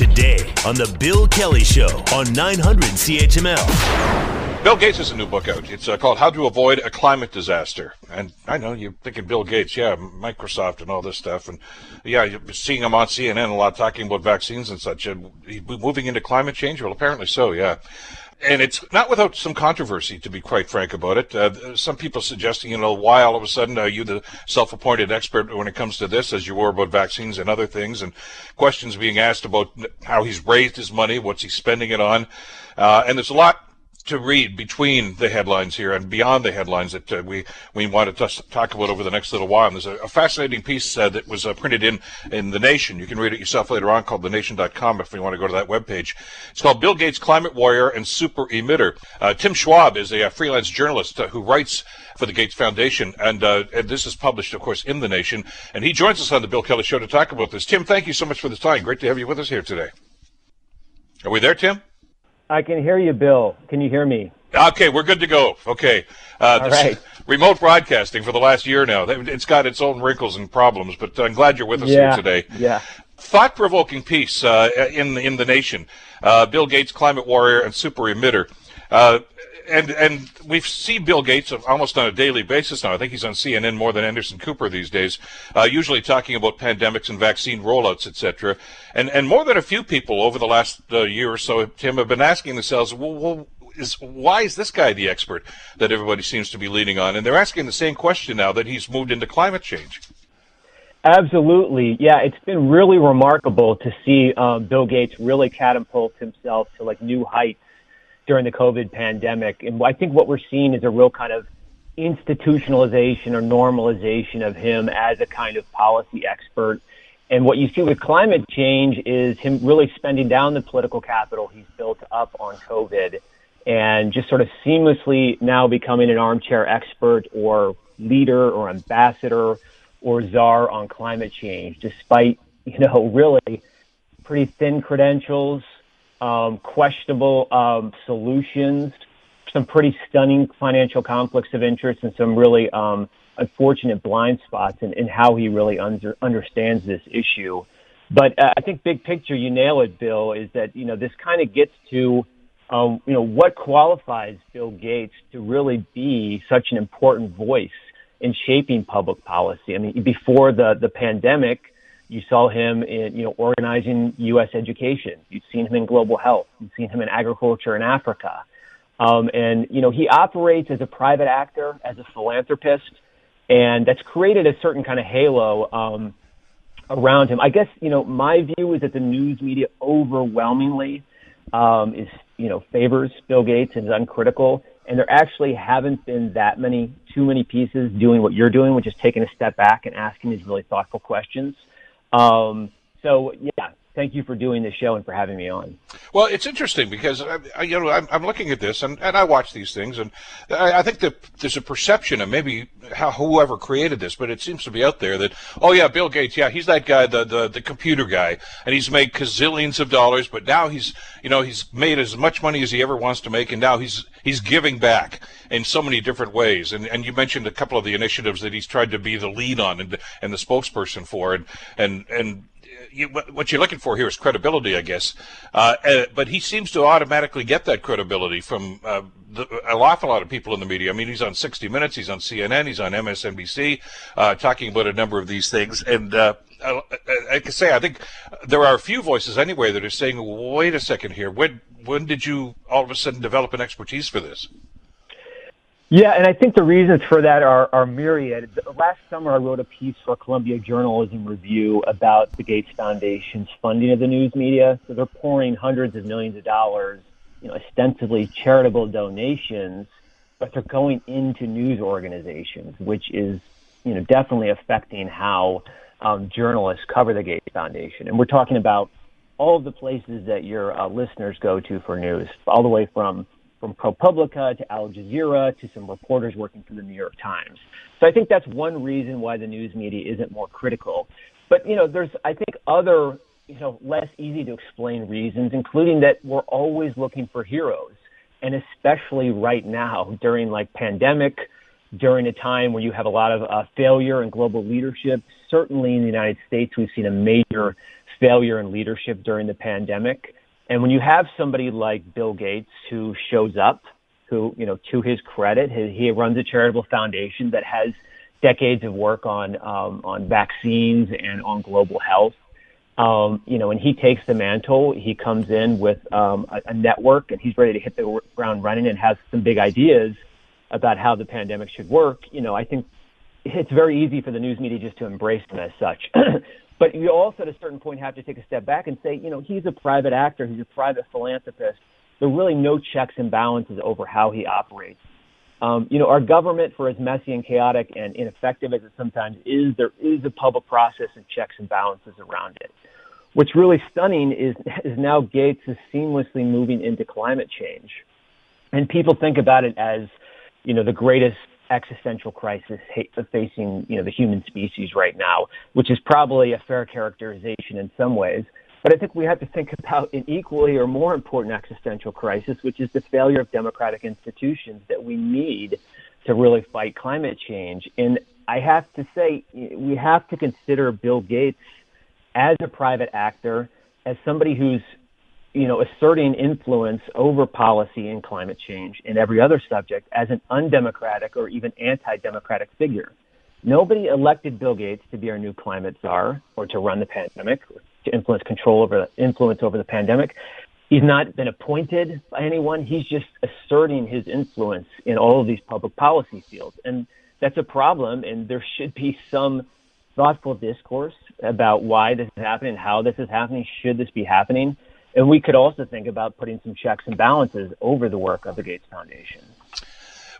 today on The Bill Kelly Show on 900 CHML. Bill Gates has a new book out. It's uh, called How to Avoid a Climate Disaster. And I know you're thinking Bill Gates, yeah, Microsoft and all this stuff. And yeah, you're seeing him on CNN a lot talking about vaccines and such. And moving into climate change? Well, apparently so, yeah and it's not without some controversy, to be quite frank about it. Uh, some people suggesting, you know, why all of a sudden are you the self-appointed expert when it comes to this, as you were about vaccines and other things, and questions being asked about how he's raised his money, what's he spending it on, uh, and there's a lot to read between the headlines here and beyond the headlines that uh, we we wanted to talk about over the next little while. And there's a, a fascinating piece uh, that was uh, printed in in the Nation. You can read it yourself later on, called thenation.com if you want to go to that webpage. It's called Bill Gates, Climate Warrior and Super Emitter. Uh, Tim Schwab is a, a freelance journalist uh, who writes for the Gates Foundation, and, uh, and this is published, of course, in the Nation. And he joins us on the Bill Kelly Show to talk about this. Tim, thank you so much for the time. Great to have you with us here today. Are we there, Tim? I can hear you, Bill. Can you hear me? Okay, we're good to go. Okay. Uh, All right. Remote broadcasting for the last year now. It's got its own wrinkles and problems, but I'm glad you're with us yeah, here today. Yeah. Thought-provoking piece uh, in in the nation. Uh, Bill Gates, climate warrior and super emitter. And and we see Bill Gates almost on a daily basis now. I think he's on CNN more than Anderson Cooper these days, uh, usually talking about pandemics and vaccine rollouts, etc. And and more than a few people over the last uh, year or so, Tim, have been asking themselves, well, well, is why is this guy the expert that everybody seems to be leaning on? And they're asking the same question now that he's moved into climate change. Absolutely, yeah. It's been really remarkable to see um, Bill Gates really catapult himself to like new heights during the COVID pandemic. And I think what we're seeing is a real kind of institutionalization or normalization of him as a kind of policy expert. And what you see with climate change is him really spending down the political capital he's built up on COVID and just sort of seamlessly now becoming an armchair expert or leader or ambassador or czar on climate change, despite, you know, really pretty thin credentials, um, questionable um, solutions, some pretty stunning financial conflicts of interest, and some really um, unfortunate blind spots in, in how he really under, understands this issue. But uh, I think big picture, you nail it, Bill, is that, you know, this kind of gets to, um, you know, what qualifies Bill Gates to really be such an important voice in shaping public policy. I mean, before the, the pandemic, you saw him in, you know, organizing U.S. education. You've seen him in global health. You've seen him in agriculture in Africa. Um, and, you know, he operates as a private actor, as a philanthropist, and that's created a certain kind of halo um, around him. I guess, you know, my view is that the news media overwhelmingly um, is, you know, favors Bill Gates and is uncritical. And there actually haven't been that many, too many pieces doing what you're doing, which is taking a step back and asking these really thoughtful questions. Um, so yeah, thank you for doing this show and for having me on. Well, it's interesting because I, you know I'm, I'm, looking at this and, and I watch these things and I, I, think that there's a perception of maybe how whoever created this, but it seems to be out there that oh yeah, Bill Gates, yeah, he's that guy, the the, the computer guy, and he's made gazillions of dollars, but now he's you know he's made as much money as he ever wants to make, and now he's he's giving back in so many different ways. And and you mentioned a couple of the initiatives that he's tried to be the lead on and and the spokesperson for, and and and you, what you're looking for here is credibility, I guess. Uh, uh, but he seems to automatically get that credibility from uh, the, an awful lot of people in the media. I mean, he's on 60 Minutes, he's on CNN, he's on MSNBC, uh, talking about a number of these things. And uh, I, I, can say, I think there are a few voices anyway that are saying, "Wait a second here. When when did you all of a sudden develop an expertise for this?" Yeah, and I think the reasons for that are, are myriad. Last summer, I wrote a piece for Columbia Journalism Review about the Gates Foundation's funding of the news media. So they're pouring hundreds of millions of dollars, you know, ostensibly charitable donations, but they're going into news organizations, which is, you know, definitely affecting how um, journalists cover the Gates Foundation. And we're talking about all of the places that your uh, listeners go to for news, all the way from from ProPublica to Al Jazeera to some reporters working for the New York Times. So I think that's one reason why the news media isn't more critical. But you know, there's I think other you know less easy to explain reasons, including that we're always looking for heroes, and especially right now during like pandemic, during a time where you have a lot of uh, failure in global leadership. Certainly in the United States, we've seen a major failure in leadership during the pandemic. And when you have somebody like Bill Gates who shows up, who, you know, to his credit, he, he runs a charitable foundation that has decades of work on um, on vaccines and on global health. Um, you know, when he takes the mantle, he comes in with um, a, a network, and he's ready to hit the ground running and has some big ideas about how the pandemic should work. You know, I think it's very easy for the news media just to embrace him as such. but you also, at a certain point, have to take a step back and say, you know, he's a private actor, he's a private philanthropist. There are really no checks and balances over how he operates. Um, you know, our government, for as messy and chaotic and ineffective as it sometimes is, there is a public process and checks and balances around it. What's really stunning is, is now Gates is seamlessly moving into climate change. And people think about it as, you know, the greatest existential crisis facing, you know, the human species right now, which is probably a fair characterization in some ways. But I think we have to think about an equally or more important existential crisis, which is the failure of democratic institutions that we need to really fight climate change. And I have to say, we have to consider Bill Gates as a private actor, as somebody who's you know, asserting influence over policy and climate change and every other subject as an undemocratic or even anti-democratic figure. Nobody elected Bill Gates to be our new climate czar or to run the pandemic, to influence control over the influence over the pandemic. He's not been appointed by anyone. He's just asserting his influence in all of these public policy fields. And that's a problem. And there should be some thoughtful discourse about why this is happening, how this is happening, should this be happening. And we could also think about putting some checks and balances over the work of the Gates Foundation.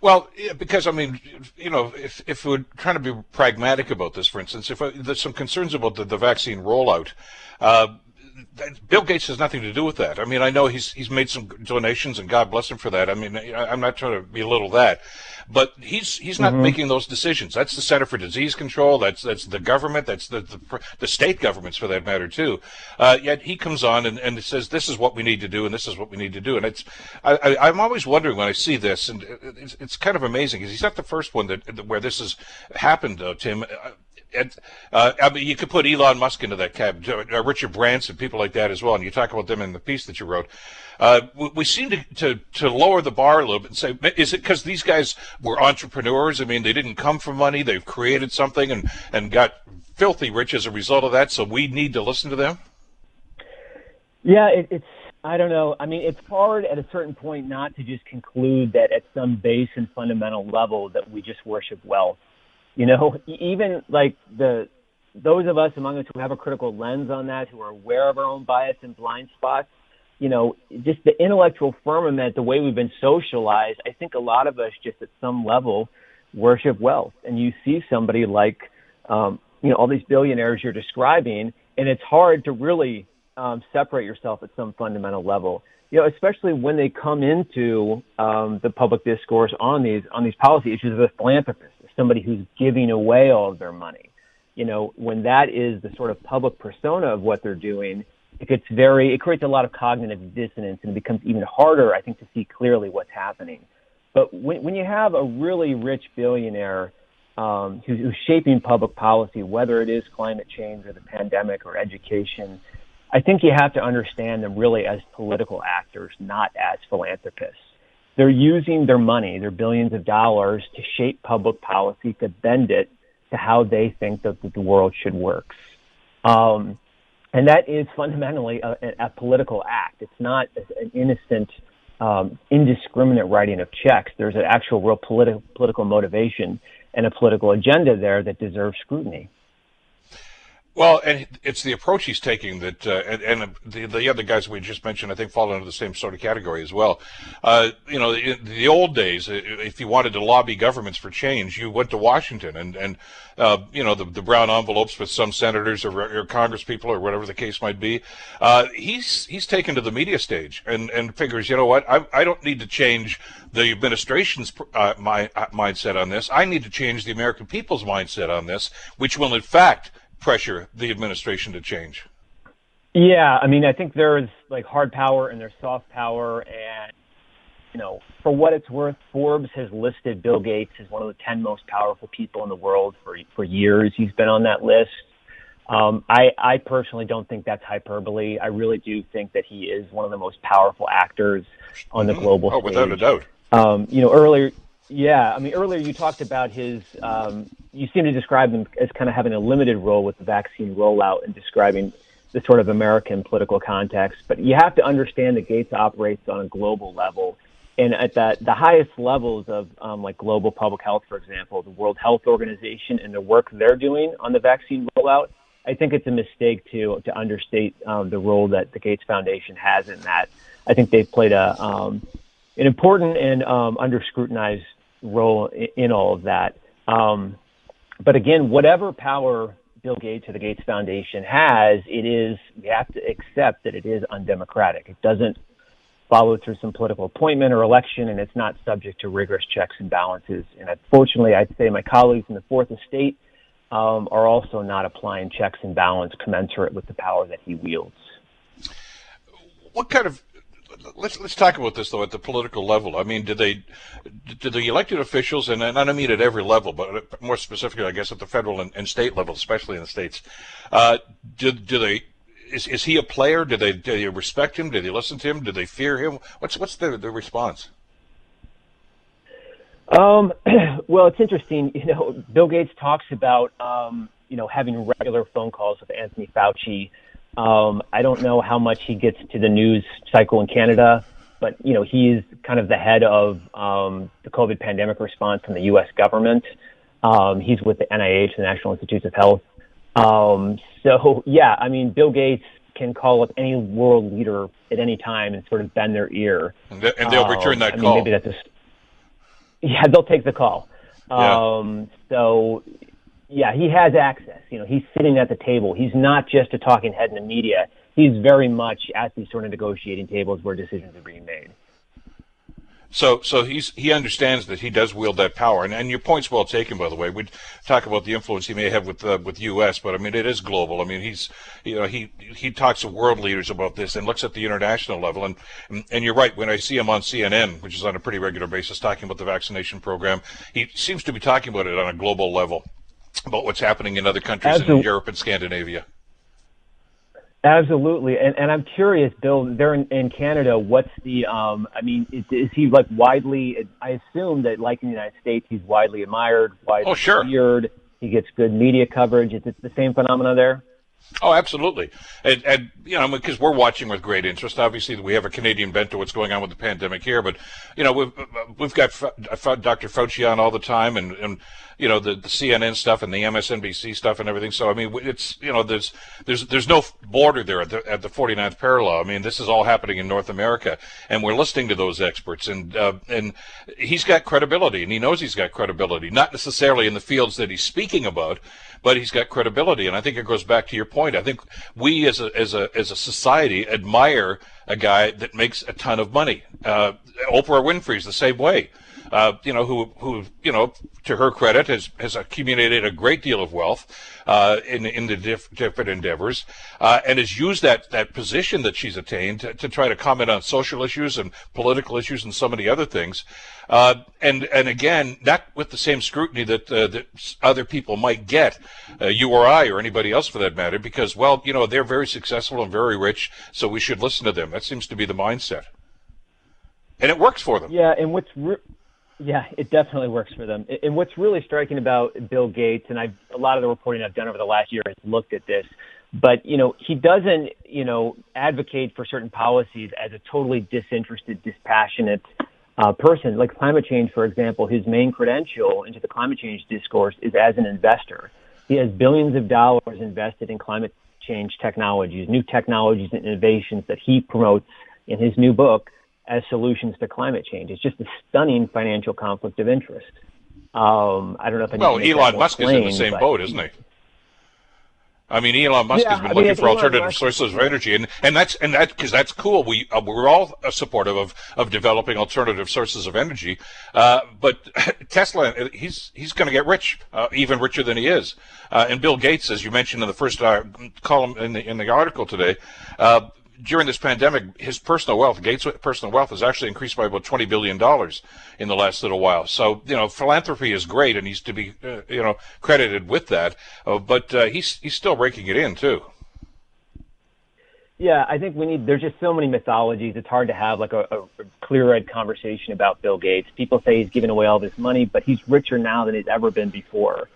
Well, because I mean, you know, if if we're trying to be pragmatic about this, for instance, if uh, there's some concerns about the, the vaccine rollout, uh, Bill Gates has nothing to do with that. I mean, I know he's he's made some donations, and God bless him for that. I mean, I'm not trying to belittle that, but he's he's not mm-hmm. making those decisions. That's the Center for Disease Control. That's that's the government. That's the the, the state governments for that matter too. Uh, yet he comes on and, and says this is what we need to do, and this is what we need to do. And it's I, I, am always wondering when I see this, and it's, it's kind of amazing because he's not the first one that where this has happened, uh, Tim. Uh, uh, I mean, you could put Elon Musk into that cab, uh, Richard Branson, people like that as well. And you talk about them in the piece that you wrote. Uh, we, we, seem to, to, to lower the bar a little bit and say, is it because these guys were entrepreneurs? I mean, they didn't come for money; they've created something and and got filthy rich as a result of that. So we need to listen to them. Yeah, it, it's. I don't know. I mean, it's hard at a certain point not to just conclude that at some base and fundamental level that we just worship wealth you know, even like the those of us among us who have a critical lens on that, who are aware of our own bias and blind spots, you know, just the intellectual firmament, the way we've been socialized, I think a lot of us just at some level worship wealth. And you see somebody like, um, you know, all these billionaires you're describing, and it's hard to really um, separate yourself at some fundamental level. You know, especially when they come into um, the public discourse on these on these policy issues as a philanthropist somebody who's giving away all of their money. You know, when that is the sort of public persona of what they're doing, it gets very, it creates a lot of cognitive dissonance and it becomes even harder, I think, to see clearly what's happening. But when, when you have a really rich billionaire um, who's, who's shaping public policy, whether it is climate change or the pandemic or education, I think you have to understand them really as political actors, not as philanthropists they're using their money, their billions of dollars, to shape public policy to bend it to how they think that the world should work. Um, and that is fundamentally a, a, political act. It's not an innocent, um, indiscriminate writing of checks. There's an actual real politi- political motivation and a political agenda there that deserves scrutiny. Well, and it's the approach he's taking that, uh, and, and, the, the other guys we just mentioned, I think, fall into the same sort of category as well. Uh, you know, in the old days, if you wanted to lobby governments for change, you went to Washington, and and uh, you know the, the brown envelopes with some senators or, or congresspeople or whatever the case might be. Uh, he's he's taken to the media stage and and figures, you know what, I I don't need to change the administration's uh, my uh, mindset on this. I need to change the American people's mindset on this, which will in fact pressure the administration to change? Yeah, I mean, I think there's like hard power and there's soft power, and you know, for what it's worth, Forbes has listed Bill Gates as one of the 10 most powerful people in the world for for years. He's been on that list. Um, I, I personally don't think that's hyperbole. I really do think that he is one of the most powerful actors on the mm-hmm. global oh, stage. without a doubt. Um, you know, earlier, yeah, I mean, earlier you talked about his. Um, you seem to describe him as kind of having a limited role with the vaccine rollout and describing the sort of American political context. But you have to understand that Gates operates on a global level. And at that, the highest levels of um, like global public health, for example, the World Health Organization and the work they're doing on the vaccine rollout, I think it's a mistake to to understate um, the role that the Gates Foundation has in that. I think they've played a um, an important and um, under scrutinized role in, all of that. Um, but again, whatever power Bill Gates or the Gates Foundation has, it is we have to accept that it is undemocratic. It doesn't follow through some political appointment or election, and it's not subject to rigorous checks and balances. And unfortunately, I'd say my colleagues in the fourth estate um, are also not applying checks and balance commensurate with the power that he wields. What kind of let's let's talk about this though at the political level. I mean, do they do the elected officials, and, I don't mean at every level, but more specifically, I guess at the federal and, and state level, especially in the states, uh, do do they? Is, is he a player? Do they do they respect him? Do they listen to him? Do they fear him? What's what's the the response? Um, well, it's interesting. You know, Bill Gates talks about um, you know having regular phone calls with Anthony Fauci. Um, I don't know how much he gets to the news cycle in Canada, but you know he's kind of the head of um, the COVID pandemic response from the U.S. government. Um, he's with the NIH, the National Institutes of Health. Um, so yeah, I mean, Bill Gates can call up any world leader at any time and sort of bend their ear, and, they, will return that um, call. Mean, maybe that's a yeah, they'll take the call. Yeah. Um, so, yeah, he has access. You know, he's sitting at the table. He's not just a talking head in the media. He's very much at these sort of negotiating tables where decisions are being made. So, so he's he understands that he does wield that power, and, and your point's well taken. By the way, we talk about the influence he may have with uh, with U.S., but I mean it is global. I mean he's you know he he talks to world leaders about this and looks at the international level. And and you're right. When I see him on CNN, which is on a pretty regular basis, talking about the vaccination program, he seems to be talking about it on a global level, about what's happening in other countries Absolutely. in Europe and Scandinavia. Absolutely, and and I'm curious, Bill. There in, in Canada, what's the? Um, I mean, is, is, he like widely? I assume that, like in the United States, he's widely admired, widely oh, sure. feared. He gets good media coverage. Is it the same phenomena there? Oh, absolutely, and, and you know because we're watching with great interest. Obviously, we have a Canadian bent to what's going on with the pandemic here, but you know we've we've got Dr. Fauci on all the time, and and you know the, the CNN stuff and the MSNBC stuff and everything. So I mean, it's you know there's there's there's no border there at the at the 49th parallel. I mean, this is all happening in North America, and we're listening to those experts, and uh, and he's got credibility, and he knows he's got credibility, not necessarily in the fields that he's speaking about, but he's got credibility, and I think it goes back to your point. I think we as a as a as a society admire a guy that makes a ton of money. Uh, Oprah Winfrey's the same way uh, you know, who, who, you know, to her credit, has, has accumulated a great deal of wealth uh, in, in the diff- different endeavors, uh, and has used that, that position that she's attained to, to, try to comment on social issues and political issues and so many other things. Uh, and and again, not with the same scrutiny that uh, that other people might get, uh, you or I or anybody else for that matter, because well, you know, they're very successful and very rich, so we should listen to them. That seems to be the mindset, and it works for them. Yeah, and what's re- yeah, it definitely works for them. And what's really striking about Bill Gates, and I've a lot of the reporting I've done over the last year has looked at this, but you know he doesn't you know advocate for certain policies as a totally disinterested, dispassionate uh, person. Like climate change, for example, his main credential into the climate change discourse is as an investor. He has billions of dollars invested in climate change technologies, new technologies and innovations that he promotes in his new book as solutions to climate change. It's just a stunning financial conflict of interest. Um, I don't know if I well, Elon Musk plain, is in the same but, boat, isn't he? I mean, Elon Musk yeah, has been I mean, looking for Elon alternative Musk sources of energy, and, and that's and that because that's cool. We uh, we're all supportive of, of developing alternative sources of energy. Uh, but Tesla, he's he's going to get rich, uh, even richer than he is. Uh, and Bill Gates, as you mentioned in the first uh, column in the in the article today, uh, during this pandemic, his personal wealth, Gates' personal wealth, has actually increased by about twenty billion dollars in the last little while. So you know, philanthropy is great, and he's to be uh, you know credited with that. Uh, but uh, he's he's still raking it in too. Yeah, I think we need. There's just so many mythologies. It's hard to have like a, a clear-eyed conversation about Bill Gates. People say he's giving away all this money, but he's richer now than he's ever been before.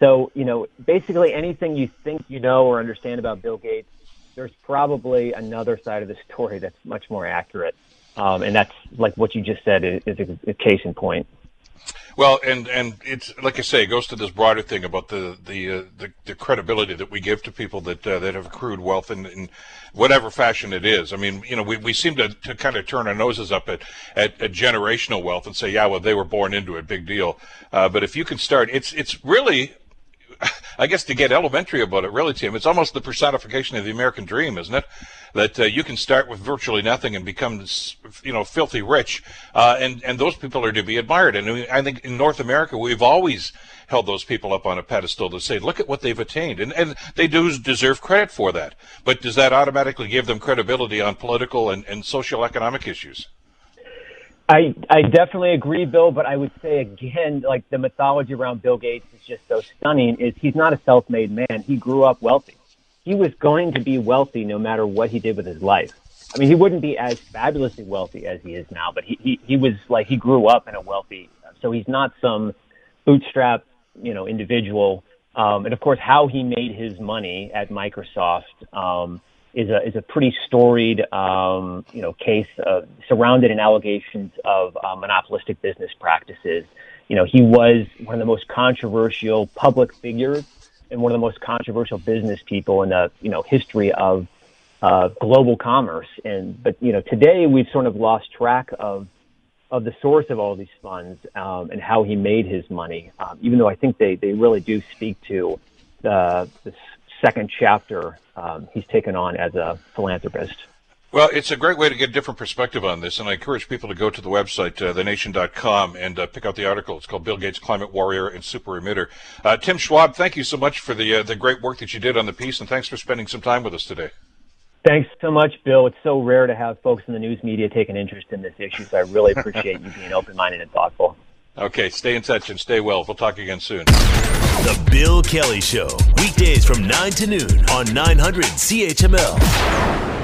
So, you know, basically anything you think you know or understand about Bill Gates, there's probably another side of the story that's much more accurate. Um, and that's like what you just said is, a, case in point. Well, and and it's like I say, it goes to this broader thing about the the uh, the, the, credibility that we give to people that uh, that have accrued wealth in, in whatever fashion it is. I mean, you know, we, we seem to, to kind of turn our noses up at, at, at generational wealth and say, yeah, well, they were born into it, big deal. Uh, but if you can start, it's it's really I guess to get elementary about it, really, Tim, it's almost the personification of the American dream, isn't it? That uh, you can start with virtually nothing and become, you know, filthy rich, uh, and and those people are to be admired. And I think in North America, we've always held those people up on a pedestal to say, look at what they've attained, and and they do deserve credit for that. But does that automatically give them credibility on political and, and social economic issues? I I definitely agree, Bill. But I would say again, like the mythology around Bill Gates is just so stunning. Is he's not a self-made man. He grew up wealthy. He was going to be wealthy no matter what he did with his life. I mean, he wouldn't be as fabulously wealthy as he is now, but he he, he was like he grew up in a wealthy. So he's not some bootstrap, you know, individual. Um, and of course, how he made his money at Microsoft. Um, is a is a pretty storied um, you know case uh, surrounded in allegations of uh, monopolistic business practices. You know, he was one of the most controversial public figures and one of the most controversial business people in the you know history of uh, global commerce. And but you know today we've sort of lost track of of the source of all these funds um, and how he made his money. Um, even though I think they they really do speak to the, the second chapter um, he's taken on as a philanthropist. Well, it's a great way to get a different perspective on this, and I encourage people to go to the website, uh, thenation.com, and uh, pick out the article. It's called Bill Gates, Climate Warrior and Super Emitter. Uh, Tim Schwab, thank you so much for the uh, the great work that you did on the piece, and thanks for spending some time with us today. Thanks so much, Bill. It's so rare to have folks in the news media take an interest in this issue, so I really appreciate you being open-minded and thoughtful. Okay, stay in touch and stay well. We'll talk again soon. The Bill Kelly Show, weekdays from 9 to noon on 900 CHML.